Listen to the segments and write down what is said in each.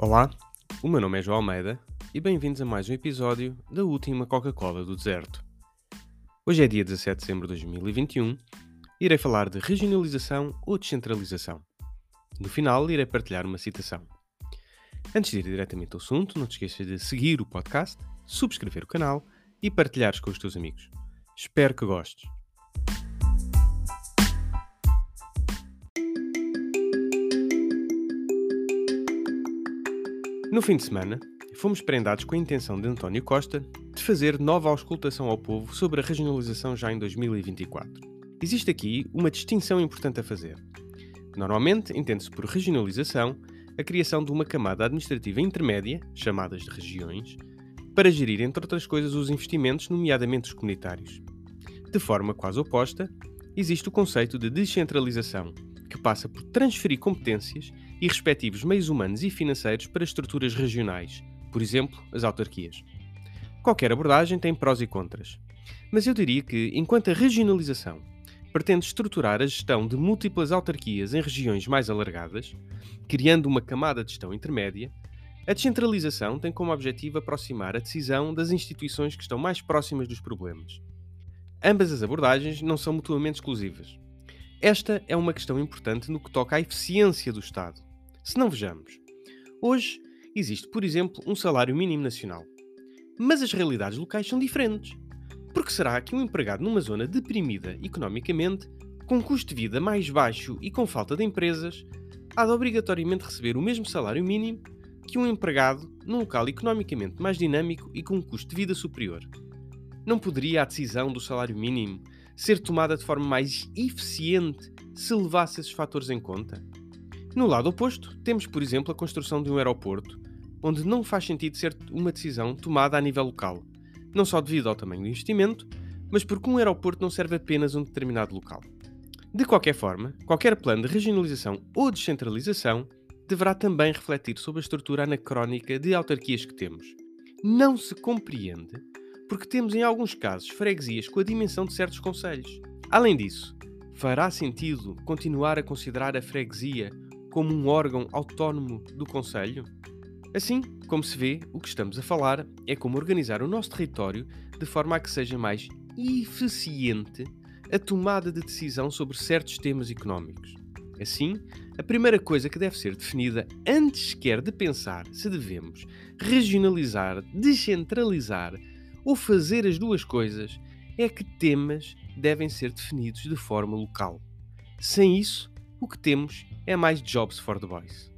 Olá, o meu nome é João Almeida e bem-vindos a mais um episódio da última Coca-Cola do Deserto. Hoje é dia 17 de dezembro de 2021 e irei falar de regionalização ou descentralização. No final, irei partilhar uma citação. Antes de ir diretamente ao assunto, não te esqueças de seguir o podcast, subscrever o canal e partilhares com os teus amigos. Espero que gostes. No fim de semana, fomos prendados com a intenção de António Costa de fazer nova auscultação ao povo sobre a regionalização já em 2024. Existe aqui uma distinção importante a fazer. Normalmente, entende-se por regionalização a criação de uma camada administrativa intermédia, chamadas de regiões, para gerir, entre outras coisas, os investimentos, nomeadamente os comunitários. De forma quase oposta, existe o conceito de descentralização, que passa por transferir competências e respectivos meios humanos e financeiros para estruturas regionais, por exemplo, as autarquias. Qualquer abordagem tem prós e contras, mas eu diria que, enquanto a regionalização pretende estruturar a gestão de múltiplas autarquias em regiões mais alargadas, criando uma camada de gestão intermédia, a descentralização tem como objetivo aproximar a decisão das instituições que estão mais próximas dos problemas. Ambas as abordagens não são mutuamente exclusivas. Esta é uma questão importante no que toca à eficiência do Estado. Se não vejamos, hoje existe, por exemplo, um salário mínimo nacional. Mas as realidades locais são diferentes. Porque será que um empregado numa zona deprimida economicamente, com custo de vida mais baixo e com falta de empresas, há de obrigatoriamente receber o mesmo salário mínimo que um empregado num local economicamente mais dinâmico e com um custo de vida superior? Não poderia a decisão do salário mínimo ser tomada de forma mais eficiente se levasse esses fatores em conta? No lado oposto, temos, por exemplo, a construção de um aeroporto, onde não faz sentido ser uma decisão tomada a nível local, não só devido ao tamanho do investimento, mas porque um aeroporto não serve apenas um determinado local. De qualquer forma, qualquer plano de regionalização ou descentralização deverá também refletir sobre a estrutura anacrónica de autarquias que temos. Não se compreende porque temos em alguns casos freguesias com a dimensão de certos conselhos. Além disso, fará sentido continuar a considerar a freguesia como um órgão autónomo do Conselho? Assim, como se vê, o que estamos a falar é como organizar o nosso território de forma a que seja mais eficiente a tomada de decisão sobre certos temas económicos. Assim, a primeira coisa que deve ser definida antes sequer de pensar se devemos regionalizar, descentralizar ou fazer as duas coisas é que temas devem ser definidos de forma local. Sem isso, o que temos é mais jobs for the boys.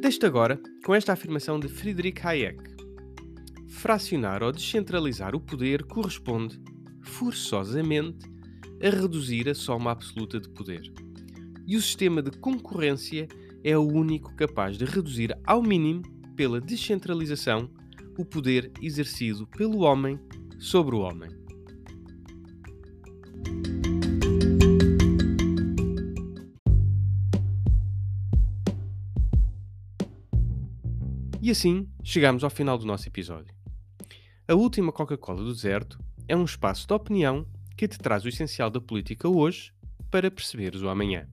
Deixo agora com esta afirmação de Friedrich Hayek. Fracionar ou descentralizar o poder corresponde, forçosamente, a reduzir a soma absoluta de poder. E o sistema de concorrência é o único capaz de reduzir ao mínimo, pela descentralização, o poder exercido pelo homem sobre o homem. E assim chegamos ao final do nosso episódio. A última Coca-Cola do deserto é um espaço de opinião que te traz o essencial da política hoje para perceberes o amanhã.